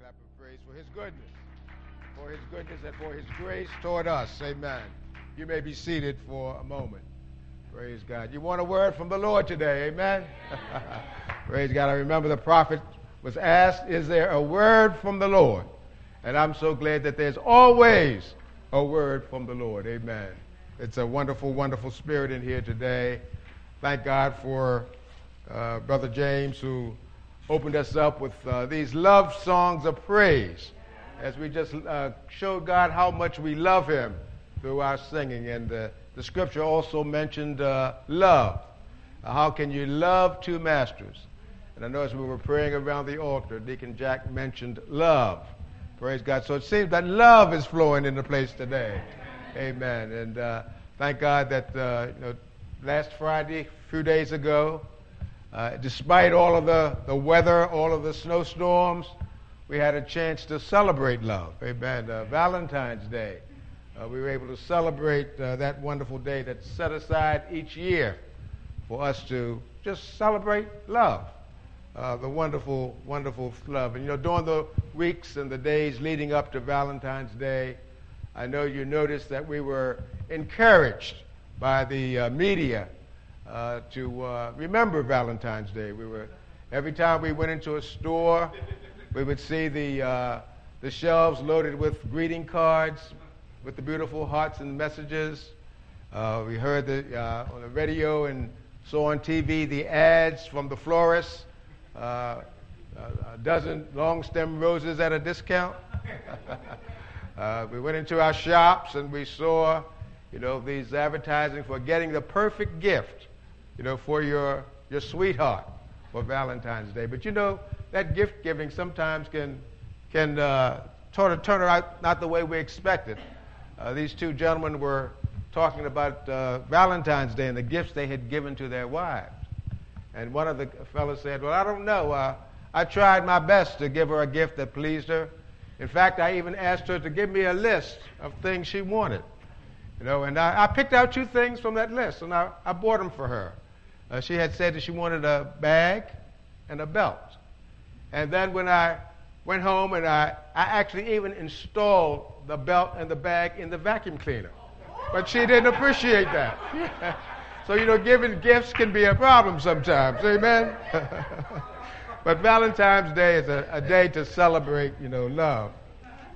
clap of praise for his goodness, for his goodness and for his grace toward us. Amen. You may be seated for a moment. Praise God. You want a word from the Lord today. Amen. praise God. I remember the prophet was asked, Is there a word from the Lord? And I'm so glad that there's always a word from the Lord. Amen. It's a wonderful, wonderful spirit in here today. Thank God for uh, Brother James who opened us up with uh, these love songs of praise as we just uh, showed God how much we love Him through our singing. And the scripture also mentioned uh, love. Uh, how can you love two masters? And I as we were praying around the altar, Deacon Jack mentioned love. Praise God. So it seems that love is flowing in the place today. Amen. And uh, thank God that you know, last Friday, a few days ago, uh, despite all of the, the weather, all of the snowstorms, we had a chance to celebrate love. Amen. Uh, Valentine's Day. Uh, we were able to celebrate uh, that wonderful day that's set aside each year for us to just celebrate love. Uh, the wonderful, wonderful love. And you know, during the weeks and the days leading up to Valentine's Day, I know you noticed that we were encouraged by the media uh, to uh, remember Valentine's Day. We were every time we went into a store, we would see the uh, the shelves loaded with greeting cards with the beautiful hearts and messages. Uh, we heard the, uh, on the radio and saw on TV the ads from the florists. A dozen long stem roses at a discount. we went into our shops and we saw, you know, these advertising for getting the perfect gift you know, for your, your sweetheart for Valentine's Day. But you know, that gift giving sometimes can, can uh, sort of turn out not the way we expected. Uh, these two gentlemen were talking about uh, Valentine's Day and the gifts they had given to their wives. And one of the fellows said, Well, I don't know. Uh, I tried my best to give her a gift that pleased her. In fact, I even asked her to give me a list of things she wanted. You know, and I, I picked out two things from that list, and I, I bought them for her. Uh, she had said that she wanted a bag and a belt. And then when I went home and I, I actually even installed the belt and the bag in the vacuum cleaner. But she didn't appreciate that. so, you know, giving gifts can be a problem sometimes. Amen? but Valentine's Day is a, a, day to celebrate, you know, love.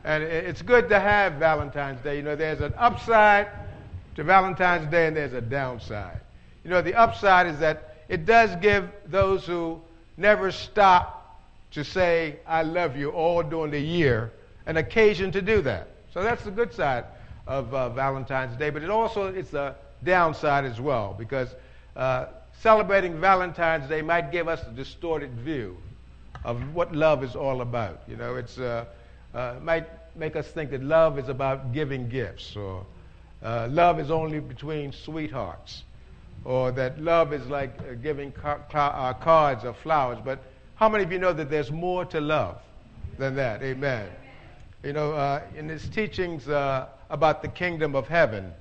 And it's good to have Valentine's Day. You know, there's an upside to Valentine's Day and there's a downside. You know, the upside is that it does give those who never stop to say, I love you all during the year, an occasion to do that. So that's the good side of uh, Valentine's Day. But it also it's a downside as well because uh, celebrating Valentine's Day might give us a distorted view of what love is all about. You know, it's uh, uh might make us think that love is about giving gifts or uh, love is only between sweethearts or that love is like uh, giving uh, cards or flowers. But how many of you know that there's more to love than that? Amen. You know, uh, in his teachings uh, about the kingdom of heaven,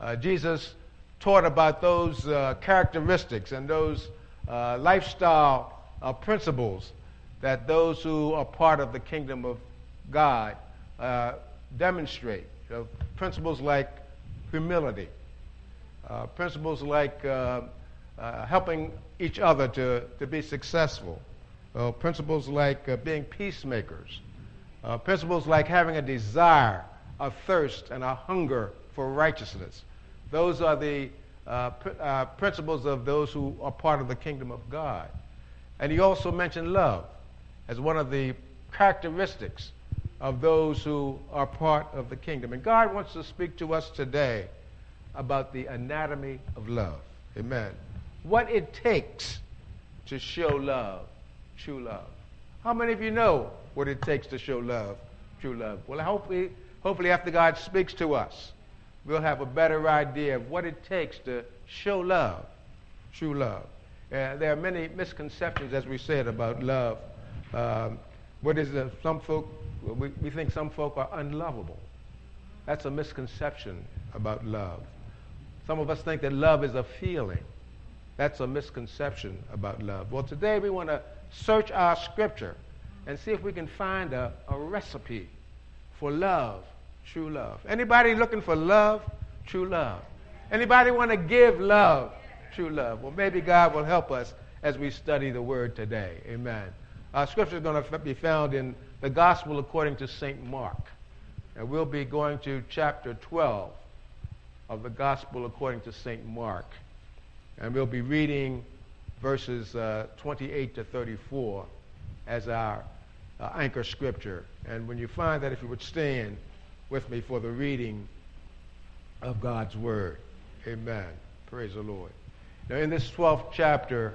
uh, Jesus taught about those uh, characteristics and those lifestyle principles that those who are part of the kingdom of God demonstrate. You know, principles like humility, uh, principles like uh, uh, helping each other to, to be successful, principles like being peacemakers, principles like having a desire, a thirst, and a hunger for righteousness. Those are the uh, pr- uh, principles of those who are part of the kingdom of God. And he also mentioned love as one of the characteristics of those who are part of the kingdom. And God wants to speak to us today about the anatomy of love. Amen. What it takes to show love, true love. How many of you know what it takes to show love, true love? Well, hopefully, hopefully after God speaks to us, we'll have a better idea of what it takes to show love, true love. Uh, there are many misconceptions, as we said, about love. Um, what is it? Some folk, we, we think some folk are unlovable. That's a misconception about love. Some of us think that love is a feeling. That's a misconception about love. Well, today we want to search our scripture and see if we can find a, a recipe for love, true love. Anybody looking for love, true love? Anybody want to give love, true love? Well, maybe God will help us as we study the word today. Amen. Our scripture is going to be found in the Gospel according to St. Mark. And we'll be going to chapter 12 of the Gospel according to St. Mark. And we'll be reading verses uh, 28 to 34 as our uh, anchor scripture. And when you find that, if you would stand with me for the reading of God's Word. Amen. Praise the Lord. Now, in this 12th chapter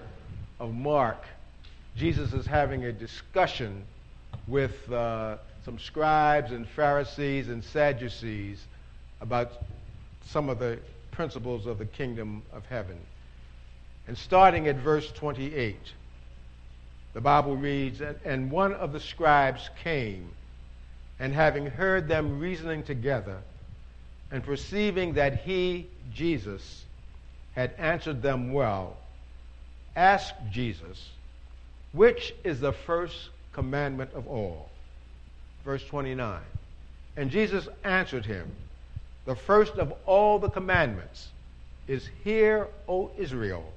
of Mark, Jesus is having a discussion with uh, some scribes and Pharisees and Sadducees about some of the principles of the kingdom of heaven. And starting at verse 28, the Bible reads, And one of the scribes came, and having heard them reasoning together, and perceiving that he, Jesus, had answered them well, asked Jesus, Which is the first commandment of all? Verse 29. And Jesus answered him, The first of all the commandments is, Hear, O Israel,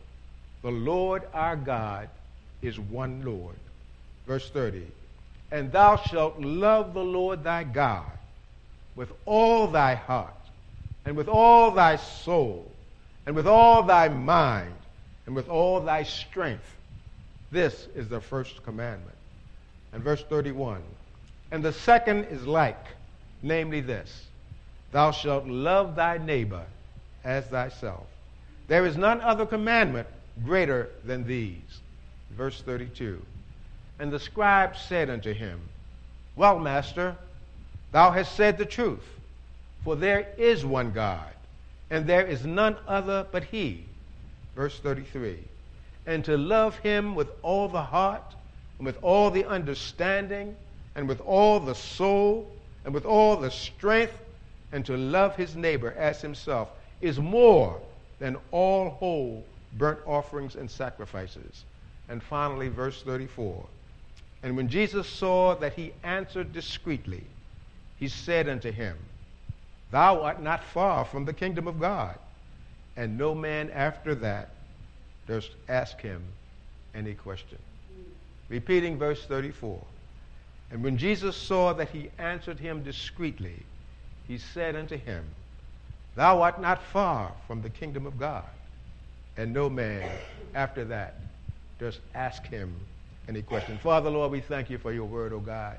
the Lord our God is one Lord. Verse 30. And thou shalt love the Lord thy God with all thy heart, and with all thy soul, and with all thy mind, and with all thy strength. This is the first commandment. And verse 31. And the second is like, namely this Thou shalt love thy neighbor as thyself. There is none other commandment greater than these. Verse 32. And the scribe said unto him, Well, master, thou hast said the truth, for there is one God, and there is none other but he. Verse 33. And to love him with all the heart, and with all the understanding, and with all the soul, and with all the strength, and to love his neighbor as himself is more than all whole burnt offerings and sacrifices. And finally, verse 34. And when Jesus saw that he answered discreetly, he said unto him, Thou art not far from the kingdom of God. And no man after that durst ask him any question. Repeating verse 34. And when Jesus saw that he answered him discreetly, he said unto him, Thou art not far from the kingdom of God. And no man after that just ask him any question. Father, Lord, we thank you for your word, O God.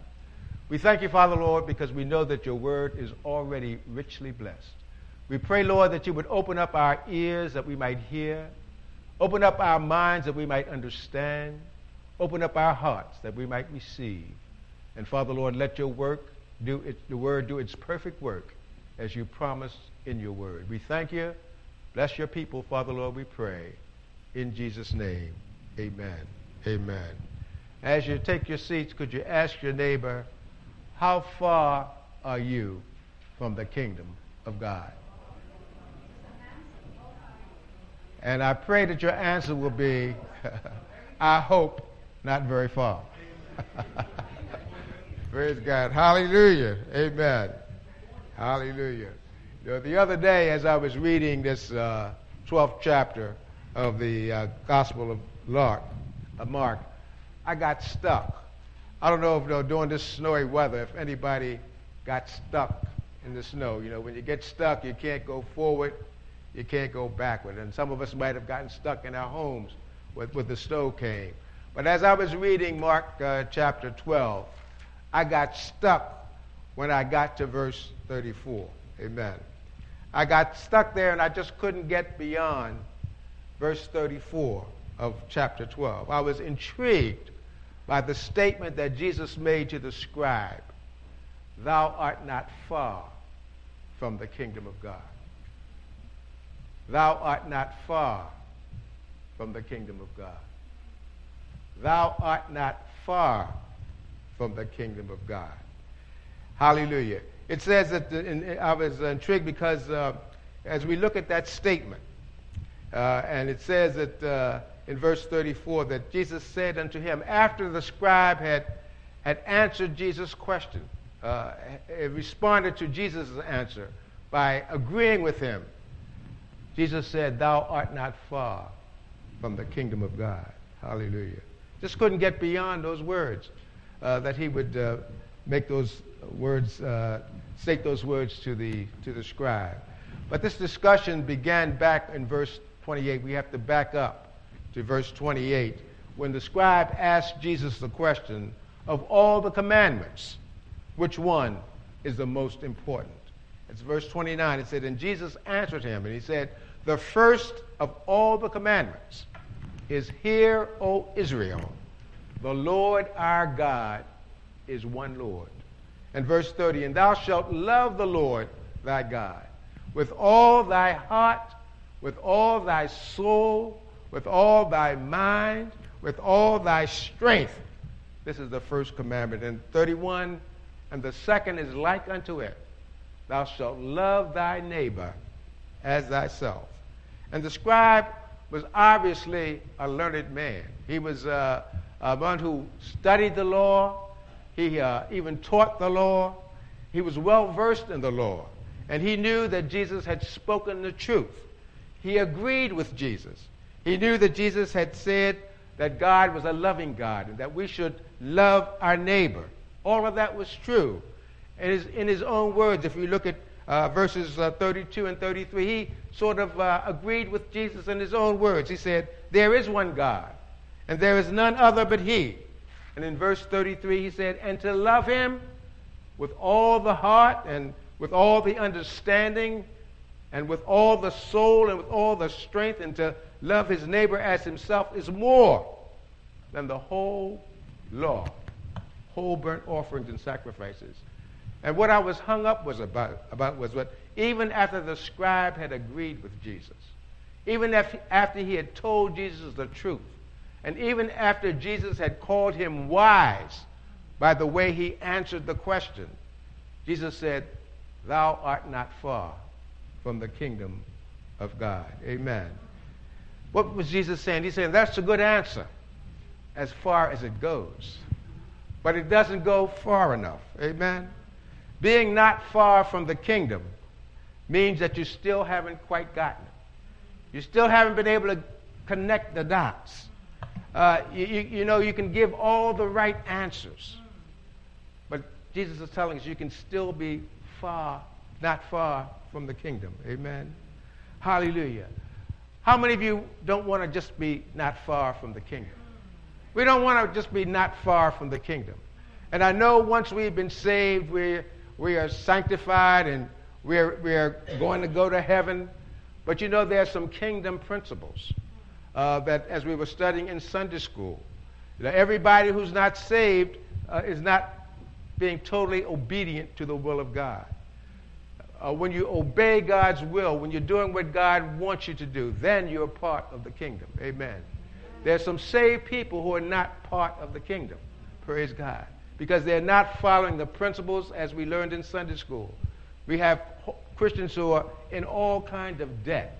We thank you, Father, Lord, because we know that your word is already richly blessed. We pray, Lord, that you would open up our ears that we might hear, open up our minds that we might understand, open up our hearts that we might receive. And Father, Lord, let your work do it, the word do its perfect work as you promised in your word. We thank you. Bless your people, Father, Lord, we pray. In Jesus' name. Amen. Amen. As you take your seats, could you ask your neighbor, how far are you from the kingdom of God? And I pray that your answer will be, I hope, not very far. Praise God. Hallelujah. Amen. Hallelujah. The other day, as I was reading this uh, 12th chapter of the uh, Gospel of Mark, uh, Mark, I got stuck. I don't know if you know, during this snowy weather, if anybody got stuck in the snow. You know, when you get stuck, you can't go forward, you can't go backward. And some of us might have gotten stuck in our homes with, with the snow came. But as I was reading Mark uh, chapter 12, I got stuck when I got to verse 34. Amen. I got stuck there and I just couldn't get beyond verse 34 of chapter 12. I was intrigued by the statement that Jesus made to the scribe Thou art not far from the kingdom of God. Thou art not far from the kingdom of God. Thou art not far from the kingdom of God. Hallelujah. It says that the, I was intrigued because uh, as we look at that statement, uh, and it says that uh, in verse 34 that Jesus said unto him, after the scribe had, had answered Jesus' question, uh, responded to Jesus' answer by agreeing with him. Jesus said, Thou art not far from the kingdom of God. Hallelujah. Just couldn't get beyond those words that he would uh, make those words, uh, state those words to the, to the scribe. But this discussion began back in verse 28. We have to back up to verse 28 when the scribe asked Jesus the question of all the commandments, which one is the most important? It's verse 29. It said, And Jesus answered him, and he said, The first of all the commandments is, Hear, O Israel, the Lord our God is one Lord. And verse 30, And thou shalt love the Lord thy God with all thy heart, with all thy soul, with all thy mind, with all thy strength. This is the first commandment. And 31, and the second is like unto it. Thou shalt love thy neighbor as thyself. And the scribe was obviously a learned man. He was uh, a one who studied the law. He uh, even taught the law. He was well versed in the law. And he knew that Jesus had spoken the truth. He agreed with Jesus. He knew that Jesus had said that God was a loving God and that we should love our neighbor. All of that was true. And in his own words, if you look at uh, verses uh, 32 and 33, he sort of uh, agreed with Jesus in his own words. He said, There is one God, and there is none other but he. And in verse 33, he said, And to love him with all the heart and with all the understanding and with all the soul and with all the strength, and to love his neighbor as himself is more than the whole law, whole burnt offerings and sacrifices. And what I was hung up was about, about was what even after the scribe had agreed with Jesus, even after he had told Jesus the truth, and even after Jesus had called him wise by the way he answered the question, Jesus said, Thou art not far from the kingdom of God. Amen. What was Jesus saying? He's saying that's a good answer as far as it goes, but it doesn't go far enough. Amen. Being not far from the kingdom means that you still haven't quite gotten it. You still haven't been able to connect the dots. Uh, you, you, know, you can give all the right answers, but Jesus is telling us you can still be far, not far from the kingdom. Amen. Hallelujah. How many of you don't want to just be not far from the kingdom? We don't want to just be not far from the kingdom. And I know once we've been saved, we're we are sanctified and we're, we're going to go to heaven. But you know, there are some kingdom principles uh, that, as we were studying in Sunday school, that everybody who's not saved uh, is not being totally obedient to the will of God. Uh, when you obey God's will, when you're doing what God wants you to do, then you're part of the kingdom. Amen. There's some saved people who are not part of the kingdom. Praise God because they're not following the principles as we learned in Sunday school. We have Christians who are in all kinds of debt.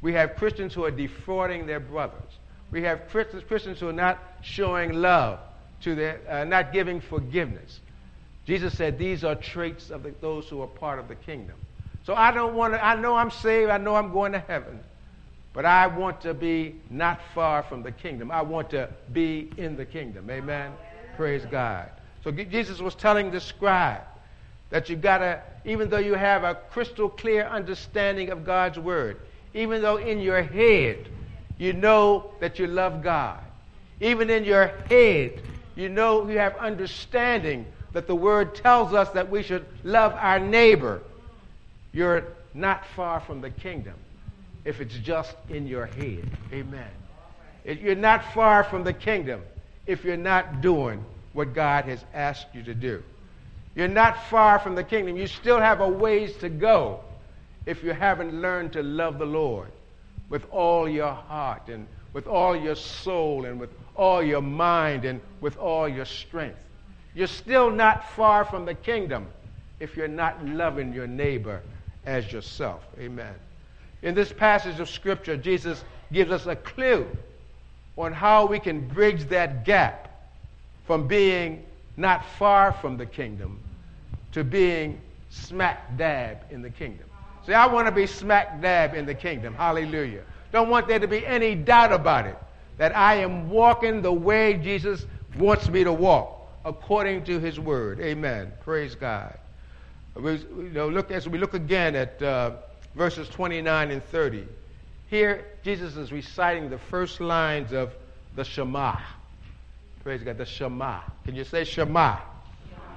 We have Christians who are defrauding their brothers. We have Christians, who are not showing love to their, uh, not giving forgiveness. Jesus said these are traits of the, those who are part of the kingdom. So I don't want to, I know I'm saved, I know I'm going to heaven, but I want to be not far from the kingdom. I want to be in the kingdom. Amen. Praise God. So Jesus was telling the scribe that you got to, even though you have a crystal clear understanding of God's word, even though in your head you know that you love God, even in your head you know you have understanding that the word tells us that we should love our neighbor, you're not far from the kingdom if it's just in your head. Amen. You're not far from the kingdom if you're not doing what God has asked you to do. You're not far from the kingdom. You still have a ways to go if you haven't learned to love the Lord with all your heart and with all your soul and with all your mind and with all your strength. You're still not far from the kingdom if you're not loving your neighbor as yourself. Amen. In this passage of Scripture, Jesus gives us a clue on how we can bridge that gap from being not far from the kingdom to being smack dab in the kingdom. See, I want to be smack dab in the kingdom. Hallelujah. Don't want there to be any doubt about it that I am walking the way Jesus wants me to walk according to his word. Amen. Praise God. We, you know, look, as we look again at uh, verses 29 and 30, here Jesus is reciting the first lines of the Shema. Praise God, the Shema. Can you say Shema?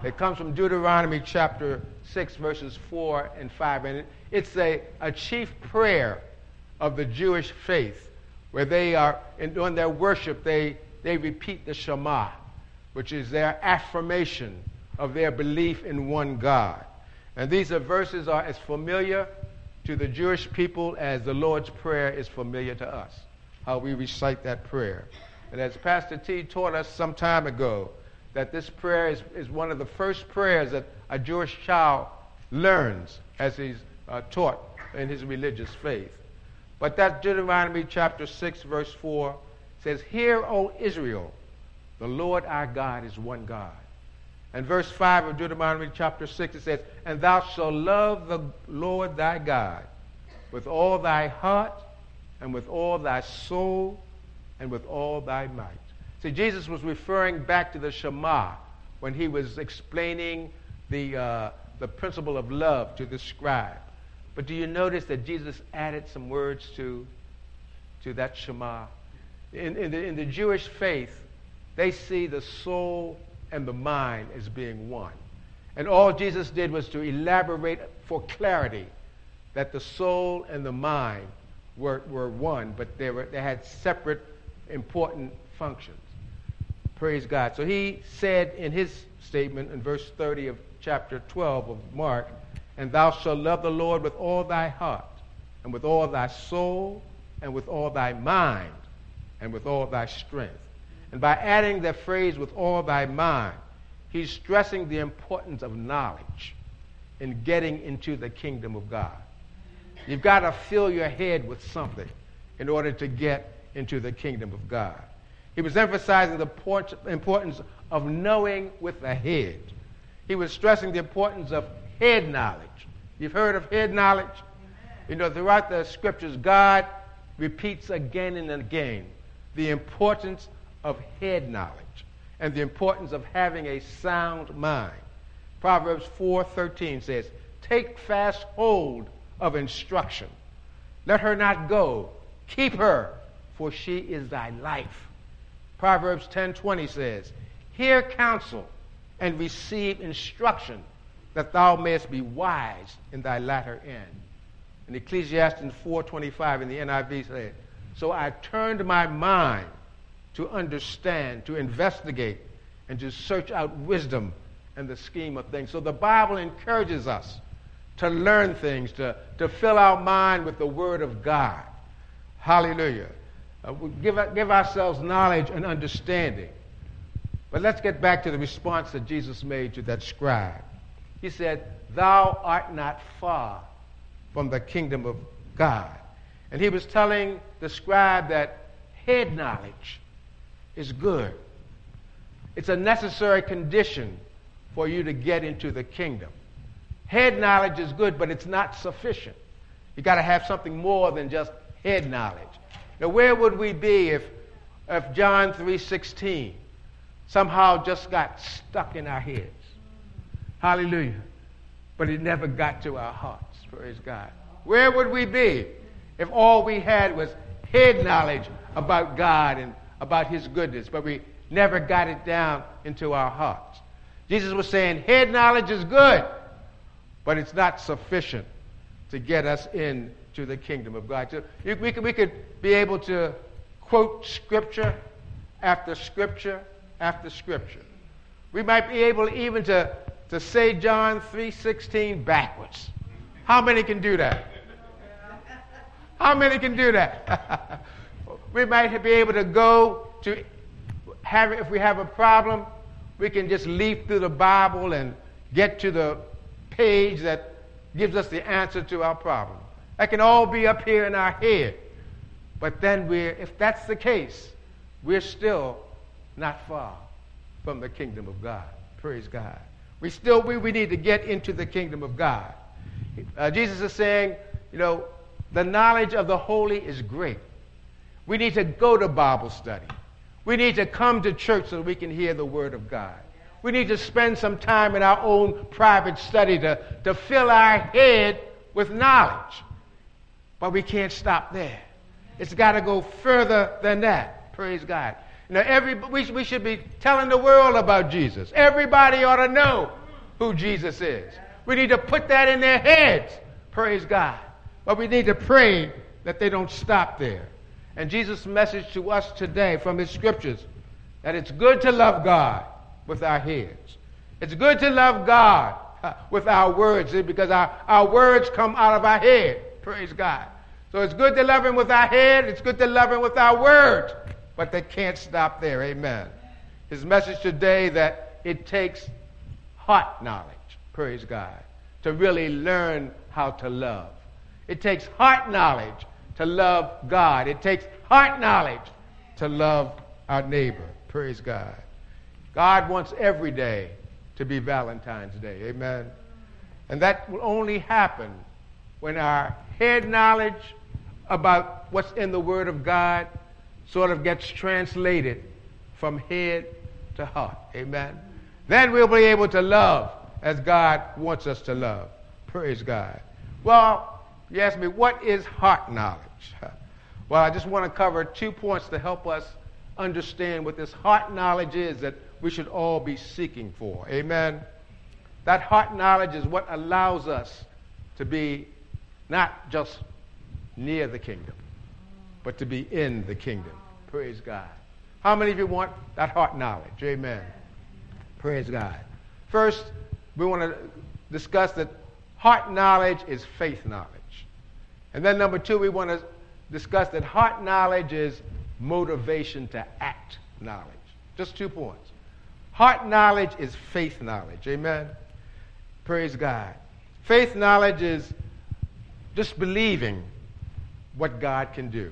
It comes from Deuteronomy chapter 6, verses 4 and 5. And it's a, a chief prayer of the Jewish faith where they are, in, doing their worship, they, they repeat the Shema, which is their affirmation of their belief in one God. And these verses are as familiar to the Jewish people as the Lord's Prayer is familiar to us, how we recite that prayer. And as Pastor T taught us some time ago, that this prayer is, is one of the first prayers that a Jewish child learns as he's uh, taught in his religious faith. But that Deuteronomy chapter 6, verse 4 says, Hear, O Israel, the Lord our God is one God. And verse 5 of Deuteronomy chapter 6, it says, And thou shalt love the Lord thy God with all thy heart, and with all thy soul, and with all thy might. See, Jesus was referring back to the Shema when he was explaining the, uh, the principle of love to the scribe. But do you notice that Jesus added some words to, to that Shema? In, in, the, in the Jewish faith, they see the soul and the mind as being one. And all Jesus did was to elaborate for clarity that the soul and the mind were, were one, but they, were, they had separate important functions. Praise God. So he said in his statement in verse 30 of chapter 12 of Mark, and thou shalt love the Lord with all thy heart, and with all thy soul, and with all thy mind, and with all thy strength. And by adding the phrase with all thy mind, he's stressing the importance of knowledge in getting into the kingdom of God. You've got to fill your head with something in order to get into the kingdom of God. He was emphasizing the importance of knowing with the head. He was stressing the importance of head knowledge. You've heard of head knowledge? You know, throughout the scriptures, God repeats again and again the importance of head knowledge and the importance of having a sound mind. Proverbs 4:13 says, "Take fast hold of instruction. Let her not go. Keep her, for she is thy life." Proverbs 10:20 says, "Hear counsel and receive instruction, that thou mayest be wise in thy latter end. And Ecclesiastes 4.25 in the NIV says, So I turned my mind to understand, to investigate, and to search out wisdom and the scheme of things. So the Bible encourages us to learn things, to, to fill our mind with the Word of God. Hallelujah. Uh, we give, give ourselves knowledge and understanding. But let's get back to the response that Jesus made to that scribe. He said, Thou art not far from the kingdom of God. And he was telling the scribe that head knowledge is good. It's a necessary condition for you to get into the kingdom. Head knowledge is good, but it's not sufficient. You've got to have something more than just head knowledge. Now, where would we be if, if John 3:16 somehow just got stuck in our heads? Hallelujah. But it never got to our hearts. Praise God. Where would we be if all we had was head knowledge about God and about His goodness, but we never got it down into our hearts? Jesus was saying head knowledge is good, but it's not sufficient to get us into the kingdom of God. So we could, we could be able to quote scripture after scripture after scripture. We might be able even to to say John 3:16 backwards. How many can do that? How many can do that? we might be able to go to have if we have a problem, we can just leaf through the Bible and get to the page that gives us the answer to our problem. That can all be up here in our head. But then we're, if that's the case, we're still not far from the kingdom of God. Praise God. We still we, we need to get into the kingdom of God. Uh, Jesus is saying, you know, the knowledge of the holy is great. We need to go to Bible study. We need to come to church so we can hear the word of God. We need to spend some time in our own private study to, to fill our head with knowledge. But we can't stop there. It's got to go further than that. Praise God. Know, every, we, we should be telling the world about Jesus. Everybody ought to know who Jesus is. We need to put that in their heads. Praise God. But we need to pray that they don't stop there. And Jesus' message to us today from his scriptures that it's good to love God with our heads. It's good to love God with our words because our, our words come out of our head. Praise God. So it's good to love him with our head. It's good to love him with our words. But they can't stop there. Amen. His message today that it takes heart knowledge. Praise God. To really learn how to love. It takes heart knowledge to love God. It takes heart knowledge to love our neighbor. Praise God. God wants every day to be Valentine's Day. Amen. And that will only happen when our head knowledge about what's in the Word of God sort of gets translated from head to heart. Amen. Then we'll be able to love as God wants us to love. Praise God. Well, you ask me, what is heart knowledge? Well, I just want to cover two points to help us understand what this heart knowledge is that we should all be seeking for. Amen. That heart knowledge is what allows us to be not just near the kingdom, but to be in the kingdom. Praise God. How many of you want that heart knowledge? Amen. Praise God. First, we want to discuss that heart knowledge is faith knowledge. And then number two, we want to discuss that heart knowledge is motivation to act knowledge. Just two points. Heart knowledge is faith knowledge. Amen. Praise God. Faith knowledge is just believing what God can do.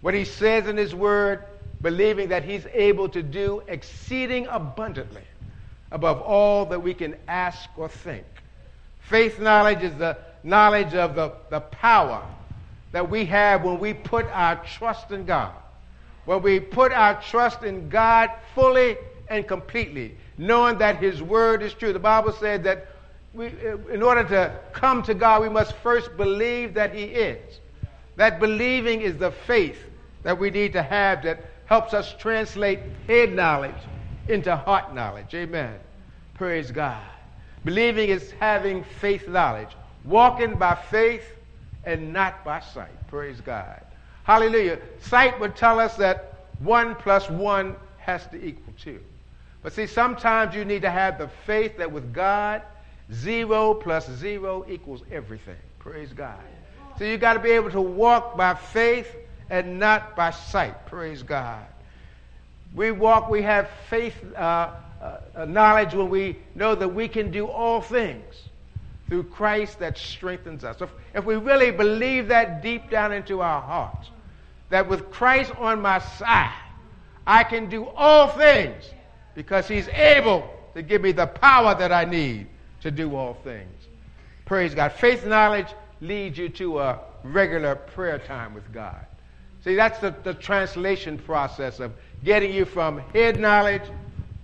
What he says in his word, believing that he's able to do exceeding abundantly above all that we can ask or think. Faith knowledge is the knowledge of the, the power that we have when we put our trust in God. When we put our trust in God fully and completely, knowing that His Word is true. The Bible said that we, uh, in order to come to God, we must first believe that He is. That believing is the faith that we need to have that helps us translate head knowledge into heart knowledge. Amen. Praise God. Believing is having faith knowledge, walking by faith and not by sight. Praise God. Hallelujah. Sight would tell us that one plus one has to equal two. But see, sometimes you need to have the faith that with God, zero plus zero equals everything. Praise God. So you got to be able to walk by faith and not by sight. Praise God. We walk, we have faith, uh, uh, knowledge when we know that we can do all things through Christ that strengthens us. If, if we really believe that deep down into our hearts, that with Christ on my side, I can do all things because he's able to give me the power that I need to do all things. Praise God. Faith knowledge leads you to a regular prayer time with God. See, that's the, the translation process of getting you from head knowledge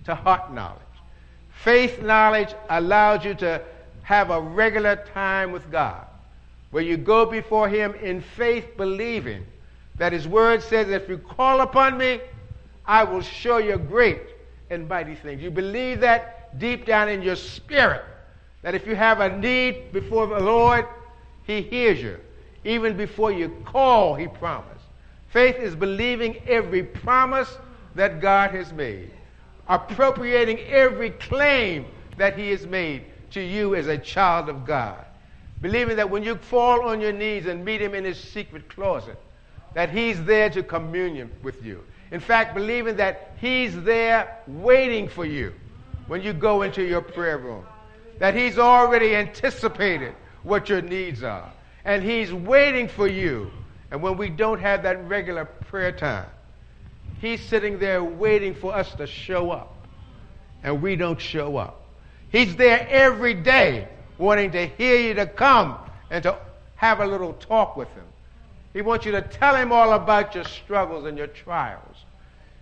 to heart knowledge. Faith knowledge allows you to have a regular time with God where you go before Him in faith, believing that His Word says, If you call upon me, I will show you great and mighty things. You believe that deep down in your spirit, that if you have a need before the Lord, He hears you. Even before you call, He promised. Faith is believing every promise that God has made, appropriating every claim that He has made to you as a child of God. Believing that when you fall on your knees and meet Him in His secret closet, that He's there to communion with you. In fact, believing that He's there waiting for you when you go into your prayer room. That He's already anticipated what your needs are. And He's waiting for you. And when we don't have that regular prayer time, He's sitting there waiting for us to show up. and we don't show up. He's there every day wanting to hear you to come and to have a little talk with him. He wants you to tell him all about your struggles and your trials.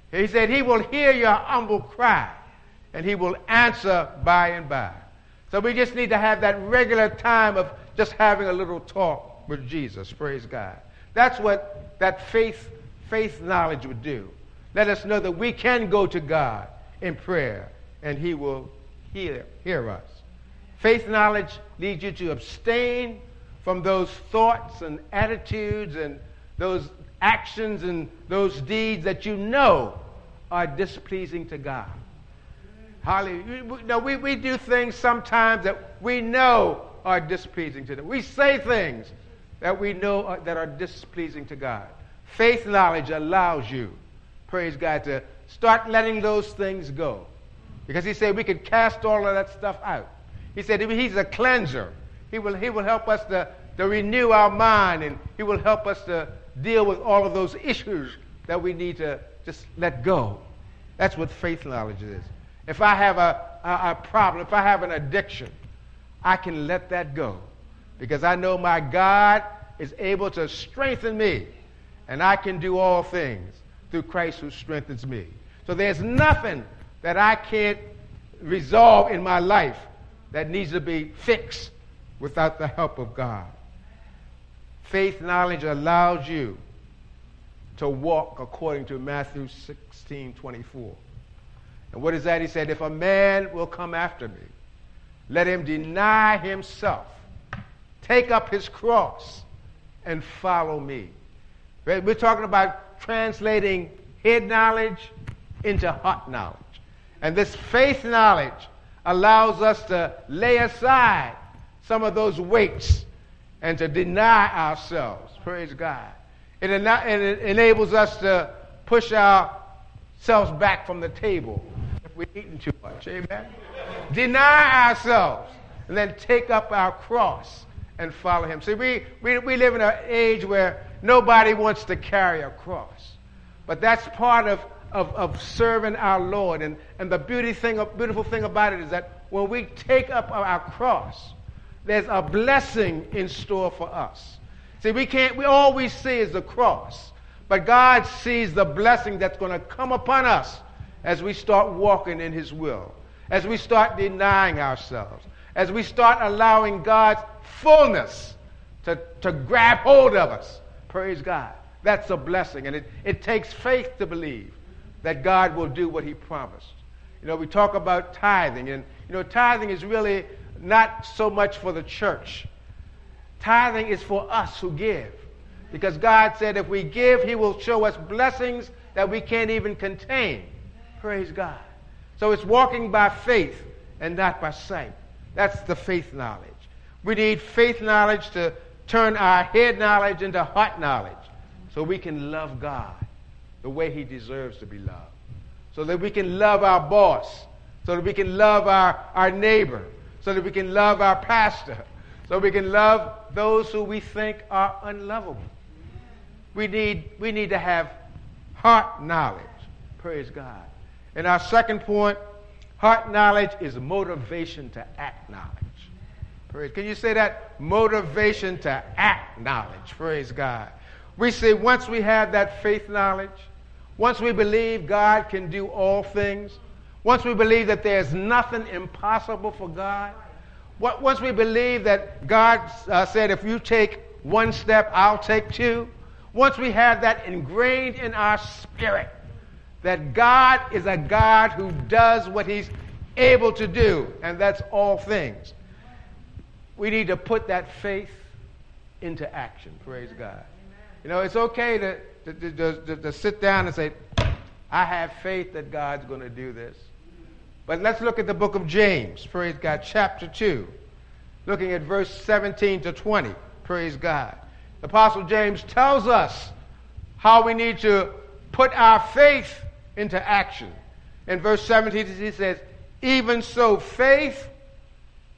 He said he will hear your humble cry and he will answer by and by. So we just need to have that regular time of just having a little talk with Jesus. Praise God. That's what that faith, faith knowledge would do. Let us know that we can go to God in prayer and he will hear, hear us. Faith knowledge leads you to abstain from those thoughts and attitudes and those actions and those deeds that you know are displeasing to God. Hallelujah. No, we, we do things sometimes that we know are displeasing to them. We say things that we know are, that are displeasing to God. Faith knowledge allows you, praise God, to start letting those things go. Because he said we could cast all of that stuff out. He said he's a cleanser. He will, he will help us to, to renew our mind and he will help us to deal with all of those issues that we need to just let go. That's what faith knowledge is. If I have a, a, a problem, if I have an addiction, I can let that go because I know my God is able to strengthen me and I can do all things through Christ who strengthens me. So there's nothing that I can't resolve in my life that needs to be fixed without the help of God. Faith knowledge allows you to walk according to Matthew 16 24. And what is that? He said, If a man will come after me, let him deny himself, take up his cross, and follow me. We're talking about translating head knowledge into heart knowledge. And this faith knowledge allows us to lay aside some of those weights and to deny ourselves. Praise God. It, ena- it enables us to push ourselves back from the table we're eating too much. Amen. deny ourselves and then take up our cross and follow him. See, we, we, we live in an age where nobody wants to carry a cross. But that's part of of, of serving our Lord. And, and the beauty thing, beautiful thing about it is that when we take up our cross, there's a blessing in store for us. See, we can't, we all we see is the cross. But God sees the blessing that's going to come upon us as we start walking in His will, as we start denying ourselves, as we start allowing God's fullness to, to grab hold of us. Praise God. That's a blessing. And it, it takes faith to believe that God will do what he promised. You know, we talk about tithing, and, you know, tithing is really not so much for the church. Tithing is for us who give. Because God said if we give, he will show us blessings that we can't even contain. Praise God. So it's walking by faith and not by sight. That's the faith knowledge. We need faith knowledge to turn our head knowledge into heart knowledge so we can love God the way he deserves to be loved. So that we can love our boss, so that we can love our, our neighbor, so that we can love our pastor, so we can love those who we think are unlovable. We need, we need to have heart knowledge. Praise God. And our second point, heart knowledge is motivation to act knowledge. Praise. Can you say that? Motivation to act knowledge. Praise God. We say once we have that faith knowledge, once we believe God can do all things, once we believe that there's nothing impossible for God, once we believe that God uh, said, if you take one step, I'll take two, once we have that ingrained in our spirit, that God is a God who does what he's able to do, and that's all things, we need to put that faith into action. Praise God. You know, it's okay to to, to, to, sit down and say, I have faith that God's going to do this. But let's look at the book of James, praise God, chapter 2, looking at verse 17 to 20, praise God. The Apostle James tells us how we need to put our faith into action. In verse 17, he says, Even so, faith,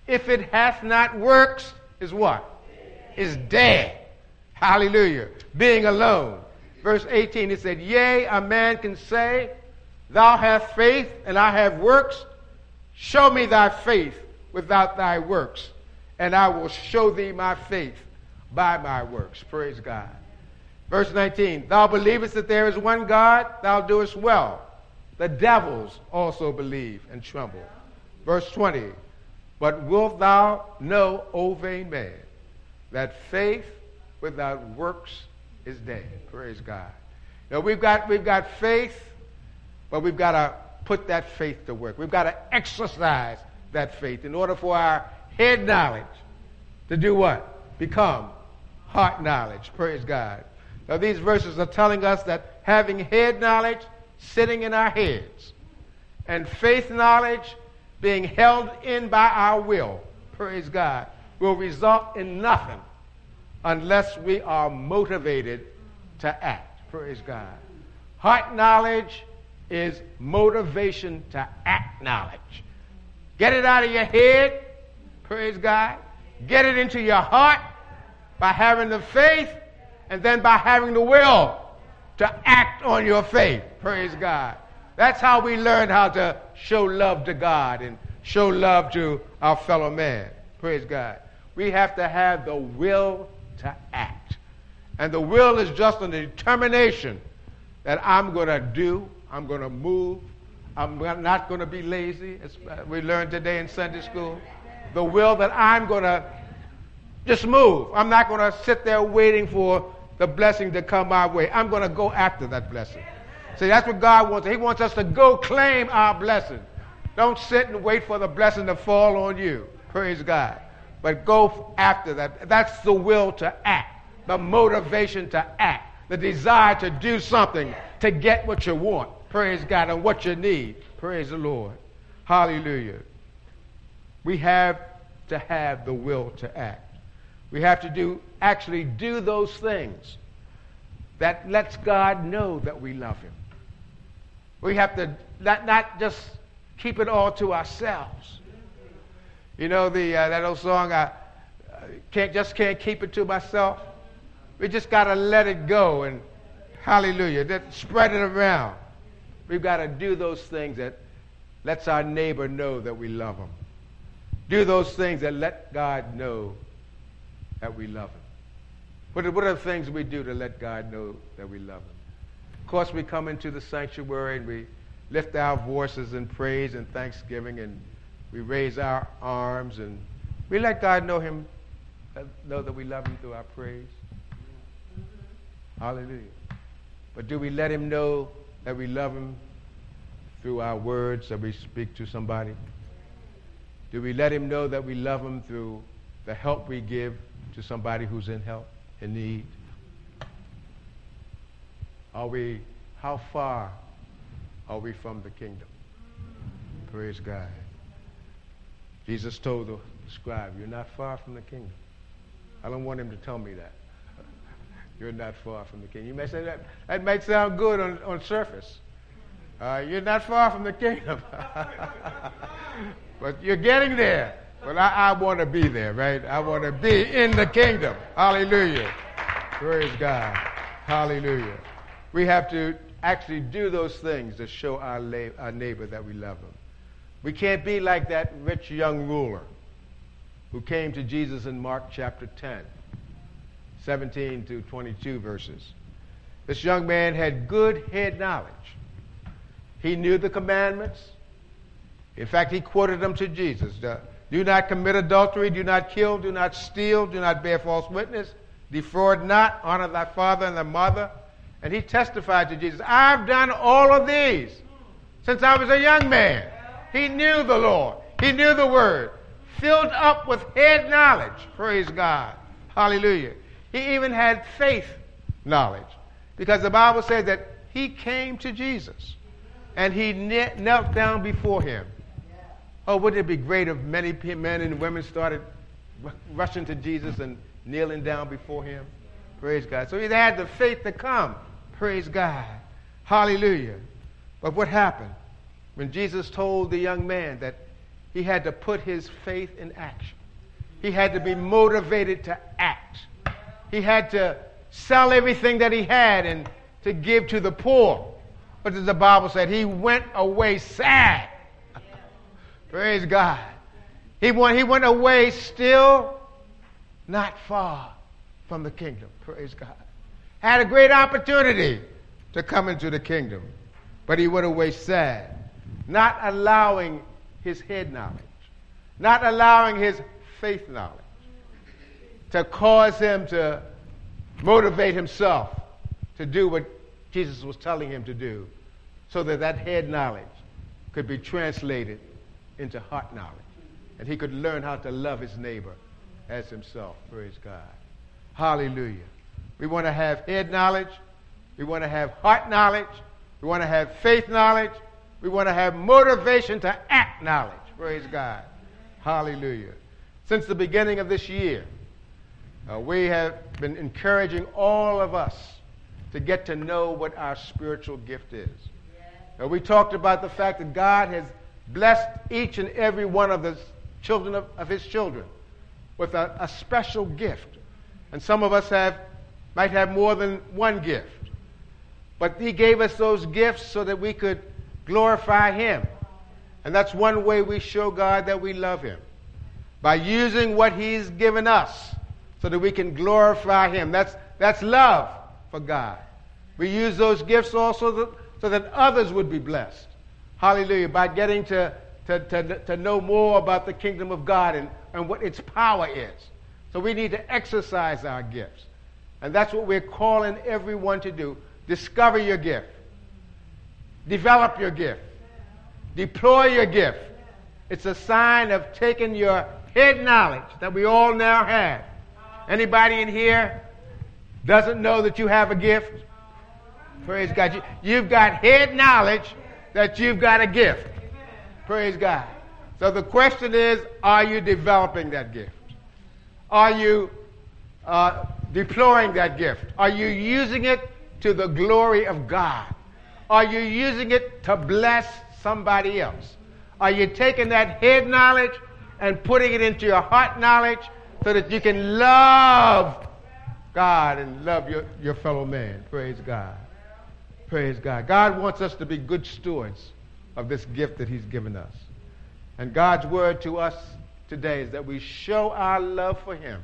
if it hath not works, is what? Is dead. Hallelujah. Being alone verse 18, he said, Yea, a man can say, Thou hast faith, and I have works. Show me thy faith without thy works, and I will show thee my faith by my works. Praise God. Verse 19 Thou believest that there is one God, thou doest well. The devils also believe and tremble. Verse 20 But wilt thou know, O vain man, that faith without works is dead? Praise God. Now we've got, we've got faith, but we've got to put that faith to work. We've got to exercise that faith in order for our head knowledge to do what? Become heart knowledge. Praise God. Now, these verses are telling us that having head knowledge sitting in our heads and faith knowledge being held in by our will, praise God, will result in nothing unless we are motivated to act. Praise God. Heart knowledge is motivation to act knowledge. Get it out of your head, praise God. Get it into your heart by having the faith and then by having the will to act on your faith. Praise God. That's how we learn how to show love to God and show love to our fellow man. Praise God. We have to have the will to act. And the will is just a determination that I'm going to do, I'm going to move, I'm not going to be lazy, as we learned today in Sunday school. The will that I'm going to just move. I'm not going to sit there waiting for the blessing to come my way. I'm going to go after that blessing. See, that's what God wants. He wants us to go claim our blessing. Don't sit and wait for the blessing to fall on you. Praise God. But go after that. That's the will to act, the motivation to act, the desire to do something to get what you want. Praise God. And what you need. Praise the Lord. Hallelujah. We have to have the will to act. We have to do actually do those things that lets God know that we love him. We have to not, not just keep it all to ourselves. You know the uh, that old song I can't just can't keep it to myself. We just got to let it go and hallelujah, that spread it around. We've got to do those things that lets our neighbor know that we love him. Do those things that let God know that we love him. What are, what are the things we do to let God know that we love him? Of course, we come into the sanctuary and we lift our voices in praise and thanksgiving and we raise our arms and we let God know him uh, know that we love him through our praise. Hallelujah. But do we let him know that we love him through our words that we speak to somebody? Do we let him know that we love him through the help we give to somebody who's in help, in need? Are we, how far are we from the kingdom? Praise God. Jesus told the scribe, You're not far from the kingdom. I don't want him to tell me that. You're not far from the kingdom. You may say that, that might sound good on, on surface. Uh, you're not far from the kingdom. but you're getting there. But I, I want to be there, right? I want to be in the kingdom. Hallelujah. Praise God. Hallelujah. We have to actually do those things to show our, la- our neighbor that we love him. We can't be like that rich young ruler who came to Jesus in Mark chapter 10, 17 to 22 verses. This young man had good head knowledge. He knew the commandments. In fact, he quoted them to Jesus. The, do not commit adultery, do not kill, do not steal, do not bear false witness, defraud not, honor thy father and thy mother. And he testified to Jesus, I've done all of these since I was a young man. He knew the Lord, he knew the word, filled up with head knowledge. Praise God. Hallelujah. He even had faith knowledge because the Bible says that he came to Jesus and he knelt down before him Oh, wouldn't it be great if many men and women started rushing to Jesus and kneeling down before him? Praise God. So he had the faith to come. Praise God. Hallelujah. But what happened? When Jesus told the young man that he had to put his faith in action, he had to be motivated to act. He had to sell everything that he had and to give to the poor. But as the Bible said, He went away sad Praise God. He went, he went away still not far from the kingdom. Praise God. Had a great opportunity to come into the kingdom, but he went away sad, not allowing his head knowledge, not allowing his faith knowledge to cause him to motivate himself to do what Jesus was telling him to do so that that head knowledge could be translated into heart knowledge. And he could learn how to love his neighbor as himself. Praise God. Hallelujah. We want to have head knowledge. We want to have heart knowledge. We want to have faith knowledge. We want to have motivation to act knowledge. Praise God. Hallelujah. Since the beginning of this year, uh, we have been encouraging all of us to get to know what our spiritual gift is. Uh, we talked about the fact that God has blessed each and every one of the children of, of his children with a, a special gift. And some of us have, might have more than one gift. But he gave us those gifts so that we could glorify him. And that's one way we show God that we love him. By using what he's given us so that we can glorify him. That's, that's love for God. We use those gifts also so that others would be blessed. Hallelujah. By getting to, to, to, to know more about the kingdom of God and, and what its power is. So we need to exercise our gifts. And that's what we're calling everyone to do. Discover your gift. Develop your gift. Deploy your gift. It's a sign of taking your head knowledge that we all now have. Anybody in here doesn't know that you have a gift? Praise God. You, have got head knowledge that you've got a gift. Praise God. So the question is, are you developing that gift? Are you uh, deploying that gift? Are you using it to the glory of God? Are you using it to bless somebody else? Are you taking that head knowledge and putting it into your heart knowledge so that you can love God and love your, your fellow man? Praise God. Praise God. God wants us to be good stewards of this gift that He's given us. And God's word to us today is that we show our love for Him.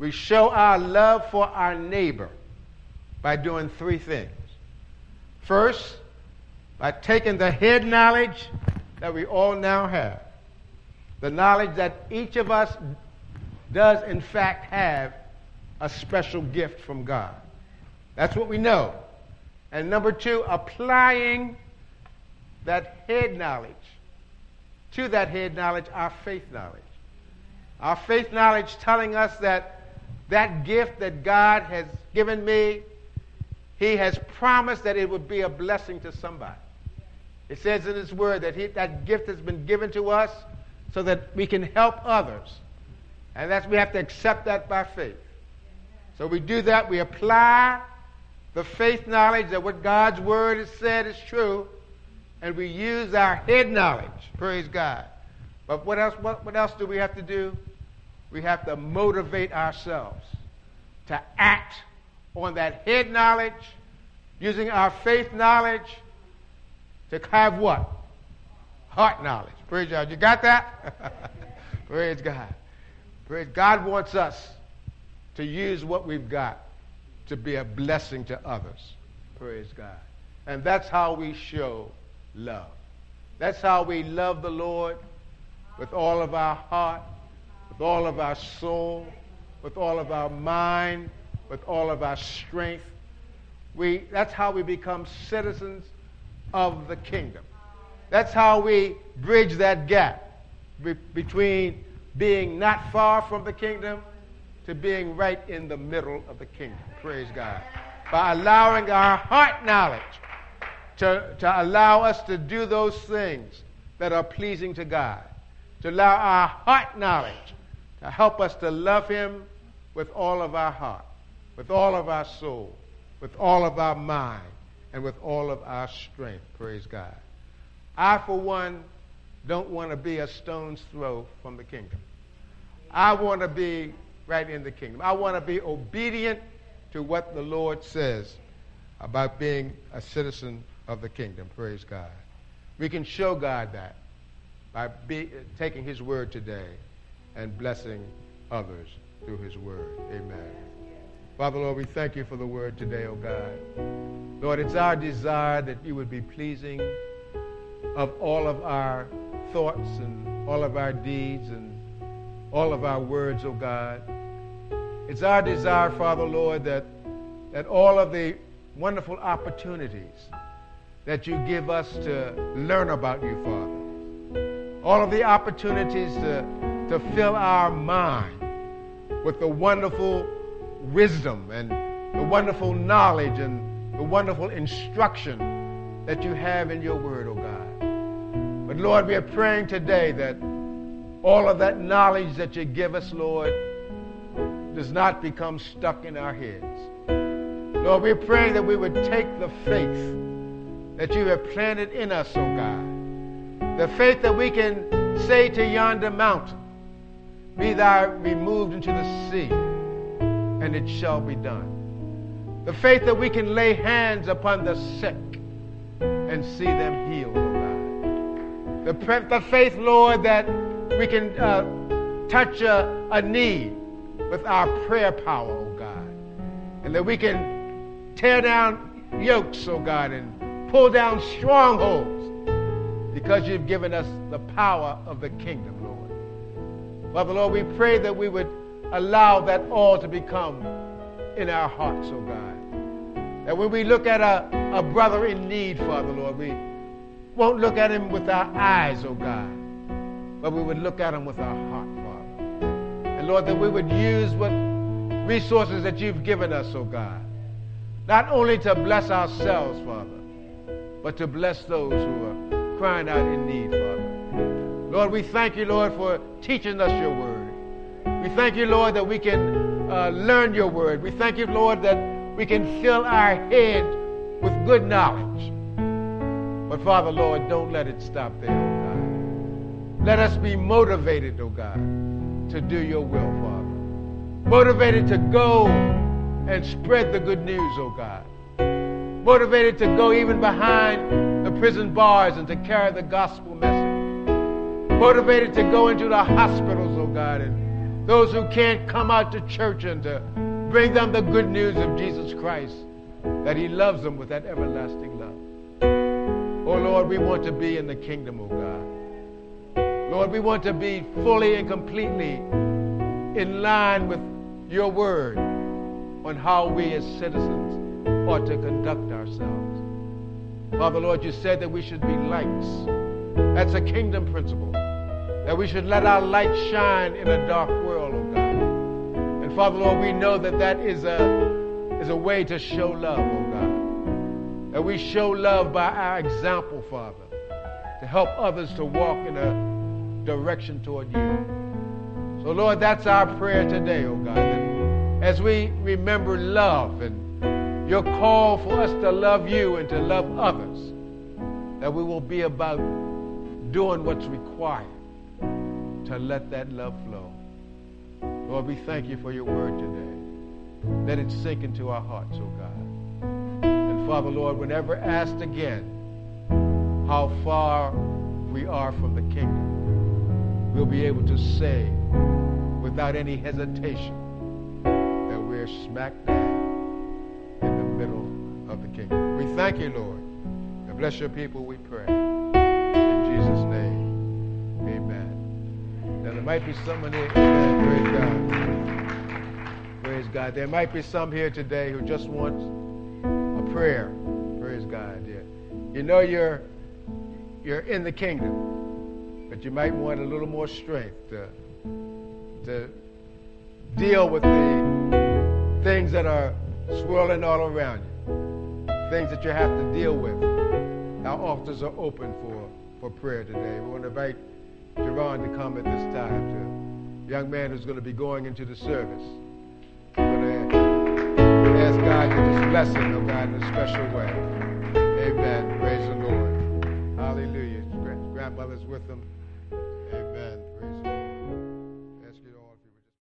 We show our love for our neighbor by doing three things. First, by taking the head knowledge that we all now have, the knowledge that each of us does, in fact, have a special gift from God. That's what we know. And number two, applying that head knowledge to that head knowledge, our faith knowledge. Our faith knowledge telling us that that gift that God has given me, He has promised that it would be a blessing to somebody. It says in His Word that he, that gift has been given to us so that we can help others. And that's we have to accept that by faith. So we do that, we apply the faith knowledge that what God's word has said is true, and we use our head knowledge. Praise God. But what else, what, what else do we have to do? We have to motivate ourselves to act on that head knowledge, using our faith knowledge to have what? Heart knowledge. Praise God. You got that? Praise God. Praise God wants us to use what we've got to be a blessing to others. Praise God. And that's how we show love. That's how we love the Lord with all of our heart, with all of our soul, with all of our mind, with all of our strength. We, that's how we become citizens of the kingdom. That's how we bridge that gap be- between being not far from the kingdom to being right in the middle of the kingdom. Praise God. By allowing our heart knowledge to, to allow us to do those things that are pleasing to God. To allow our heart knowledge to help us to love Him with all of our heart, with all of our soul, with all of our mind, and with all of our strength. Praise God. I, for one, don't want to be a stone's throw from the kingdom. I want to be right in the kingdom. I want to be obedient to what the Lord says about being a citizen of the kingdom. Praise God. We can show God that by be, taking his word today and blessing others through his word. Amen. Father, Lord, we thank you for the word today, oh God. Lord, it's our desire that you would be pleasing of all of our thoughts and all of our deeds and all of our words, oh God. It's our desire, Father, Lord, that, that all of the wonderful opportunities that you give us to learn about you, Father, all of the opportunities to, to fill our mind with the wonderful wisdom and the wonderful knowledge and the wonderful instruction that you have in your word, oh God. But Lord, we are praying today that all of that knowledge that you give us, Lord, does not become stuck in our heads. Lord, we're praying that we would take the faith that you have planted in us, oh God. The faith that we can say to yonder mountain, be thou removed into the sea and it shall be done. The faith that we can lay hands upon the sick and see them healed, oh God. The, the faith, Lord, that we can uh, touch a, a need with our prayer power, oh God. And that we can tear down yokes, oh God, and pull down strongholds because you've given us the power of the kingdom, Lord. Father, Lord, we pray that we would allow that all to become in our hearts, oh God. That when we look at a, a brother in need, Father, Lord, we won't look at him with our eyes, oh God, but we would look at him with our heart. And Lord, that we would use what resources that you've given us, oh God, not only to bless ourselves, Father, but to bless those who are crying out in need, Father. Lord, we thank you, Lord, for teaching us your word. We thank you, Lord, that we can uh, learn your word. We thank you, Lord, that we can fill our head with good knowledge. But Father, Lord, don't let it stop there, oh God. Let us be motivated, oh God, to do your will, Father. Motivated to go and spread the good news, oh God. Motivated to go even behind the prison bars and to carry the gospel message. Motivated to go into the hospitals, oh God, and those who can't come out to church and to bring them the good news of Jesus Christ, that He loves them with that everlasting love. Oh Lord, we want to be in the kingdom, of God. Lord, we want to be fully and completely in line with your word on how we as citizens ought to conduct ourselves. Father, Lord, you said that we should be lights. That's a kingdom principle that we should let our light shine in a dark world, oh God. And Father, Lord, we know that that is a, is a way to show love, oh God. That we show love by our example, Father, to help others to walk in a direction toward you. So, Lord, that's our prayer today, oh God. As we remember love and your call for us to love you and to love others, that we will be about doing what's required to let that love flow. Lord, we thank you for your word today. Let it sink into our hearts, oh God. And Father, Lord, whenever asked again how far we are from the kingdom, we'll be able to say without any hesitation that we're smack dab in the middle of the kingdom. We thank you, Lord. And bless your people, we pray. In Jesus' name. Amen. Now, there might be someone here. Amen. Praise God. Praise God. There might be some here today who just want a prayer. Praise God. Yeah. You know you're you're in the kingdom, but you might want a little more strength to to deal with the things that are swirling all around you, things that you have to deal with. Our altars are open for, for prayer today. We want to invite Jerron to come at this time. The young man who's going to be going into the service. I'm going to ask God to just bless him, oh God, in a special way. Amen. Praise the Lord. Hallelujah. Grandmother's with him.